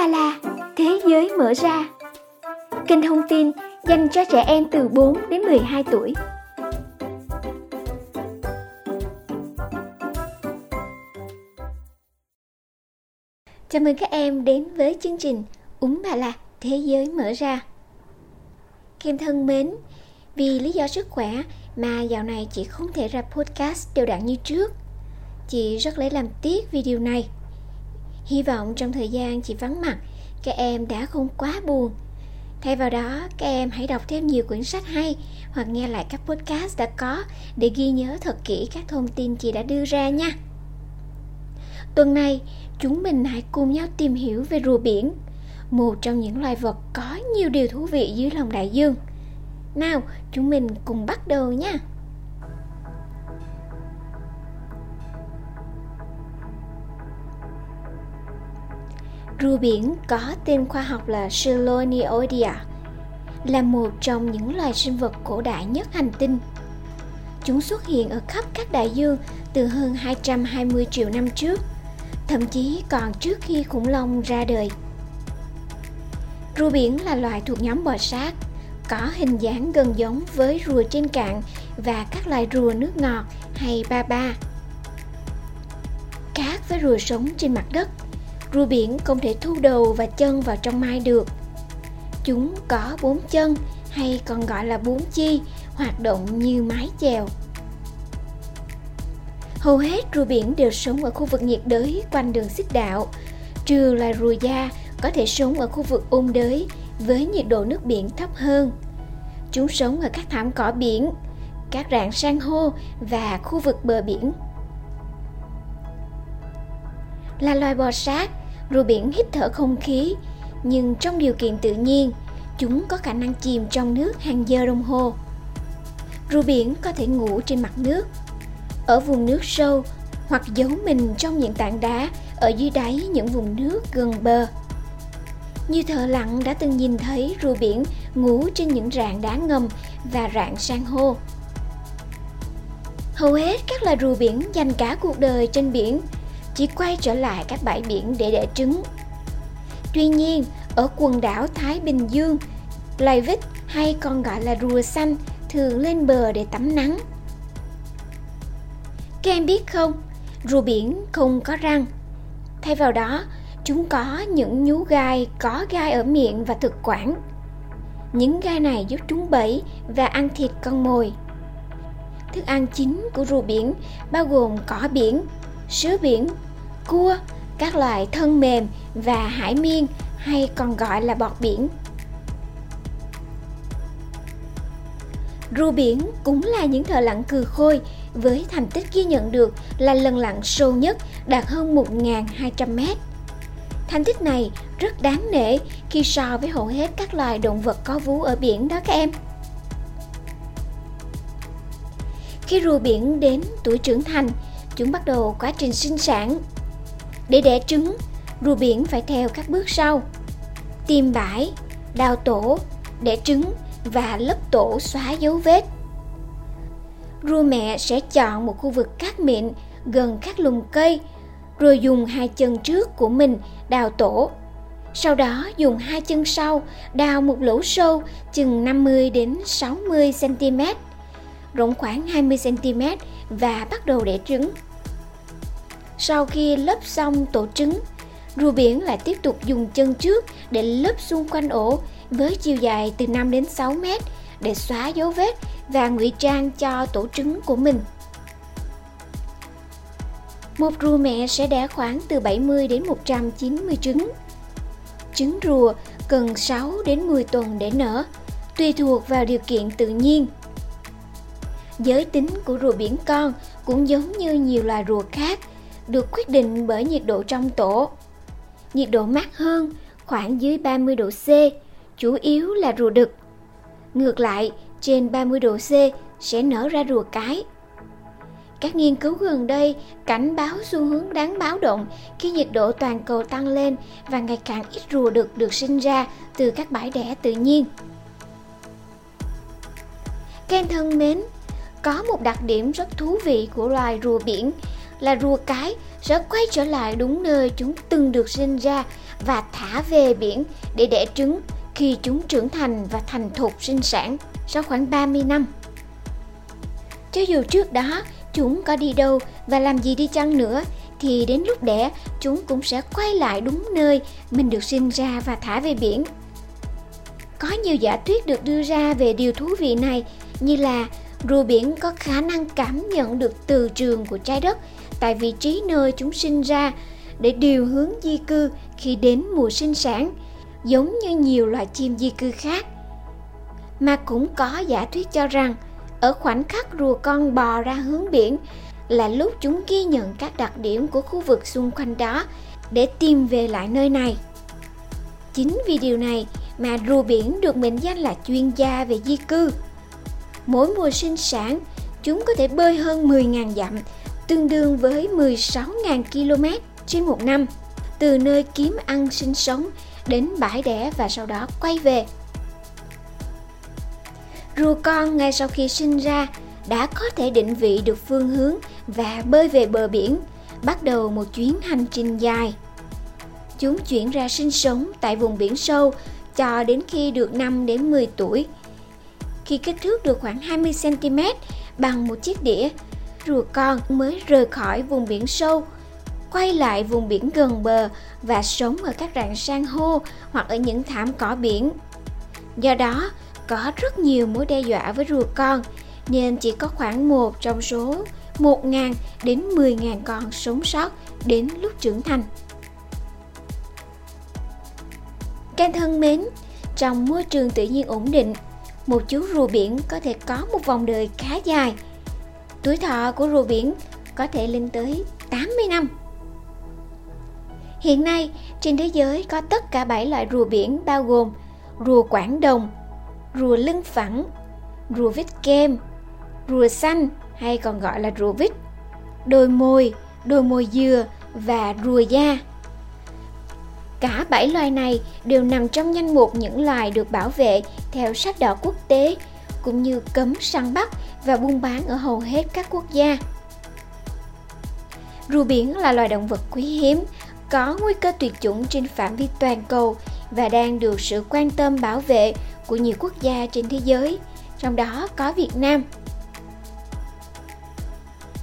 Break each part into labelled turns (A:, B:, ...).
A: Ba La, Thế giới mở ra. Kênh thông tin dành cho trẻ em từ 4 đến 12 tuổi. Chào mừng các em đến với chương trình Uống Bà La, Thế giới mở ra. Kem thân mến, vì lý do sức khỏe mà dạo này chị không thể ra podcast đều đặn như trước. Chị rất lấy làm tiếc video này. Hy vọng trong thời gian chị vắng mặt, các em đã không quá buồn. Thay vào đó, các em hãy đọc thêm nhiều quyển sách hay hoặc nghe lại các podcast đã có để ghi nhớ thật kỹ các thông tin chị đã đưa ra nha. Tuần này, chúng mình hãy cùng nhau tìm hiểu về rùa biển, một trong những loài vật có nhiều điều thú vị dưới lòng đại dương. Nào, chúng mình cùng bắt đầu nha. Rùa biển có tên khoa học là Cheloneoidea là một trong những loài sinh vật cổ đại nhất hành tinh. Chúng xuất hiện ở khắp các đại dương từ hơn 220 triệu năm trước, thậm chí còn trước khi khủng long ra đời. Rùa biển là loài thuộc nhóm bò sát, có hình dáng gần giống với rùa trên cạn và các loài rùa nước ngọt hay ba ba. Khác với rùa sống trên mặt đất, Rùa biển không thể thu đầu và chân vào trong mai được. Chúng có bốn chân hay còn gọi là bốn chi hoạt động như mái chèo. Hầu hết rùa biển đều sống ở khu vực nhiệt đới quanh đường xích đạo, trừ loài rùa da có thể sống ở khu vực ôn đới với nhiệt độ nước biển thấp hơn. Chúng sống ở các thảm cỏ biển, các rạn san hô và khu vực bờ biển. Là loài bò sát, rùa biển hít thở không khí, nhưng trong điều kiện tự nhiên, chúng có khả năng chìm trong nước hàng giờ đồng hồ. Rùa biển có thể ngủ trên mặt nước, ở vùng nước sâu hoặc giấu mình trong những tảng đá ở dưới đáy những vùng nước gần bờ. Như thợ lặn đã từng nhìn thấy rùa biển ngủ trên những rạn đá ngầm và rạn san hô. Hầu hết các loài rùa biển dành cả cuộc đời trên biển chỉ quay trở lại các bãi biển để đẻ trứng. Tuy nhiên, ở quần đảo Thái Bình Dương, loài vít hay còn gọi là rùa xanh thường lên bờ để tắm nắng. Các em biết không, rùa biển không có răng. Thay vào đó, chúng có những nhú gai có gai ở miệng và thực quản. Những gai này giúp chúng bẫy và ăn thịt con mồi. Thức ăn chính của rùa biển bao gồm cỏ biển, sứa biển, cua, các loài thân mềm và hải miên hay còn gọi là bọt biển. Rùa biển cũng là những thợ lặn cừ khôi với thành tích ghi nhận được là lần lặn sâu nhất đạt hơn 1.200 mét. Thành tích này rất đáng nể khi so với hầu hết các loài động vật có vú ở biển đó các em. Khi rùa biển đến tuổi trưởng thành, chúng bắt đầu quá trình sinh sản. Để đẻ trứng, rùa biển phải theo các bước sau. Tìm bãi, đào tổ, đẻ trứng và lấp tổ xóa dấu vết. Rùa mẹ sẽ chọn một khu vực cát mịn gần các lùm cây, rồi dùng hai chân trước của mình đào tổ. Sau đó dùng hai chân sau đào một lỗ sâu chừng 50 đến 60 cm, rộng khoảng 20 cm và bắt đầu đẻ trứng. Sau khi lấp xong tổ trứng, rùa biển lại tiếp tục dùng chân trước để lấp xung quanh ổ với chiều dài từ 5 đến 6 mét để xóa dấu vết và ngụy trang cho tổ trứng của mình. Một rùa mẹ sẽ đẻ khoảng từ 70 đến 190 trứng. Trứng rùa cần 6 đến 10 tuần để nở, tùy thuộc vào điều kiện tự nhiên. Giới tính của rùa biển con cũng giống như nhiều loài rùa khác được quyết định bởi nhiệt độ trong tổ. Nhiệt độ mát hơn, khoảng dưới 30 độ C, chủ yếu là rùa đực. Ngược lại, trên 30 độ C sẽ nở ra rùa cái. Các nghiên cứu gần đây cảnh báo xu hướng đáng báo động khi nhiệt độ toàn cầu tăng lên và ngày càng ít rùa đực được sinh ra từ các bãi đẻ tự nhiên. Ken thân mến, có một đặc điểm rất thú vị của loài rùa biển là rùa cái, sẽ quay trở lại đúng nơi chúng từng được sinh ra và thả về biển để đẻ trứng khi chúng trưởng thành và thành thục sinh sản sau khoảng 30 năm. Cho dù trước đó chúng có đi đâu và làm gì đi chăng nữa, thì đến lúc đẻ, chúng cũng sẽ quay lại đúng nơi mình được sinh ra và thả về biển. Có nhiều giả thuyết được đưa ra về điều thú vị này, như là rùa biển có khả năng cảm nhận được từ trường của trái đất tại vị trí nơi chúng sinh ra để điều hướng di cư khi đến mùa sinh sản, giống như nhiều loài chim di cư khác. Mà cũng có giả thuyết cho rằng ở khoảnh khắc rùa con bò ra hướng biển là lúc chúng ghi nhận các đặc điểm của khu vực xung quanh đó để tìm về lại nơi này. Chính vì điều này mà rùa biển được mệnh danh là chuyên gia về di cư. Mỗi mùa sinh sản, chúng có thể bơi hơn 10.000 dặm, tương đương với 16.000 km trên một năm, từ nơi kiếm ăn sinh sống đến bãi đẻ và sau đó quay về. Rùa con ngay sau khi sinh ra đã có thể định vị được phương hướng và bơi về bờ biển, bắt đầu một chuyến hành trình dài. Chúng chuyển ra sinh sống tại vùng biển sâu cho đến khi được 5 đến 10 tuổi. Khi kích thước được khoảng 20 cm bằng một chiếc đĩa, rùa con mới rời khỏi vùng biển sâu, quay lại vùng biển gần bờ và sống ở các rạn san hô hoặc ở những thảm cỏ biển. Do đó, có rất nhiều mối đe dọa với rùa con, nên chỉ có khoảng một trong số 1.000 đến 10.000 con sống sót đến lúc trưởng thành. Các thân mến, trong môi trường tự nhiên ổn định, một chú rùa biển có thể có một vòng đời khá dài. Tuổi thọ của rùa biển có thể lên tới 80 năm. Hiện nay, trên thế giới có tất cả 7 loại rùa biển bao gồm rùa Quảng Đồng, rùa lưng phẳng, rùa vít kem, rùa xanh hay còn gọi là rùa vít, đồi mồi, đồi mồi dừa và rùa da. Cả bảy loài này đều nằm trong danh mục những loài được bảo vệ theo sách đỏ quốc tế, cũng như cấm săn bắt và buôn bán ở hầu hết các quốc gia. Rùa biển là loài động vật quý hiếm, có nguy cơ tuyệt chủng trên phạm vi toàn cầu và đang được sự quan tâm bảo vệ của nhiều quốc gia trên thế giới, trong đó có Việt Nam.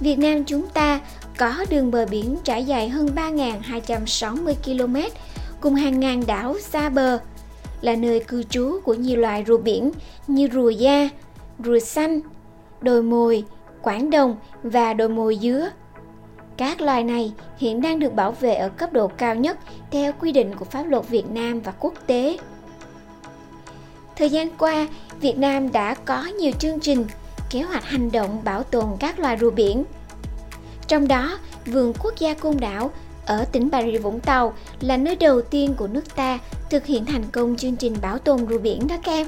A: Việt Nam chúng ta có đường bờ biển trải dài hơn 3.260 km cùng hàng ngàn đảo xa bờ, là nơi cư trú của nhiều loài rùa biển như rùa da, rùa xanh, đồi mồi, quảng đồng và đồi mồi dứa. Các loài này hiện đang được bảo vệ ở cấp độ cao nhất theo quy định của pháp luật Việt Nam và quốc tế. Thời gian qua, Việt Nam đã có nhiều chương trình, kế hoạch hành động bảo tồn các loài rùa biển. Trong đó, Vườn Quốc gia Côn Đảo ở tỉnh Bà Rịa Vũng Tàu là nơi đầu tiên của nước ta thực hiện thành công chương trình bảo tồn rùa biển đó các em.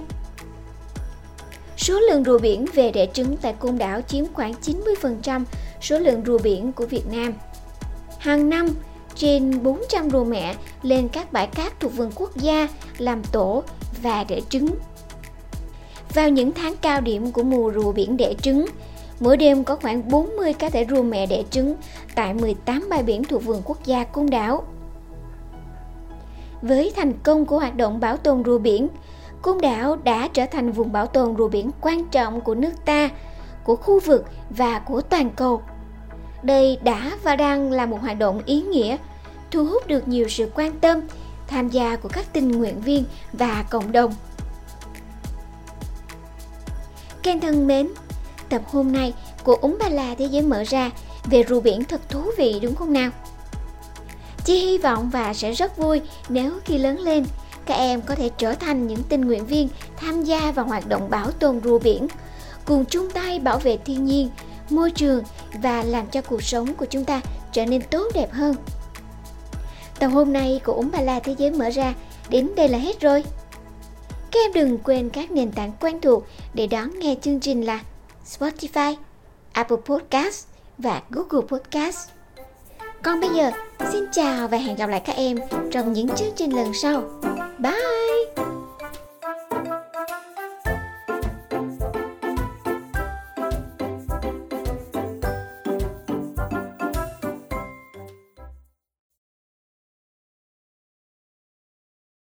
A: Số lượng rùa biển về đẻ trứng tại Côn Đảo chiếm khoảng 90% số lượng rùa biển của Việt Nam. Hàng năm, trên 400 rùa mẹ lên các bãi cát thuộc vườn quốc gia làm tổ và đẻ trứng. Vào những tháng cao điểm của mùa rùa biển đẻ trứng, mỗi đêm có khoảng 40 cá thể rùa mẹ đẻ trứng tại 18 bãi biển thuộc vườn quốc gia Côn Đảo. Với thành công của hoạt động bảo tồn rùa biển, Côn Đảo đã trở thành vùng bảo tồn rùa biển quan trọng của nước ta, của khu vực và của toàn cầu. Đây đã và đang là một hoạt động ý nghĩa, thu hút được nhiều sự quan tâm, tham gia của các tình nguyện viên và cộng đồng. Ken thân mến, tập hôm nay của Úng Ba La Thế Giới Mở Ra về rùa biển thật thú vị đúng không nào? Chi hy vọng và sẽ rất vui nếu khi lớn lên các em có thể trở thành những tình nguyện viên tham gia vào hoạt động bảo tồn rùa biển, cùng chung tay bảo vệ thiên nhiên, môi trường và làm cho cuộc sống của chúng ta trở nên tốt đẹp hơn. Tập hôm nay của Úng Ba La Thế Giới Mở Ra đến đây là hết rồi. Các em đừng quên các nền tảng quen thuộc để đón nghe chương trình là Spotify, Apple Podcast và Google Podcast. Còn bây giờ, xin chào và hẹn gặp lại các em trong những chương trình lần sau. Bye!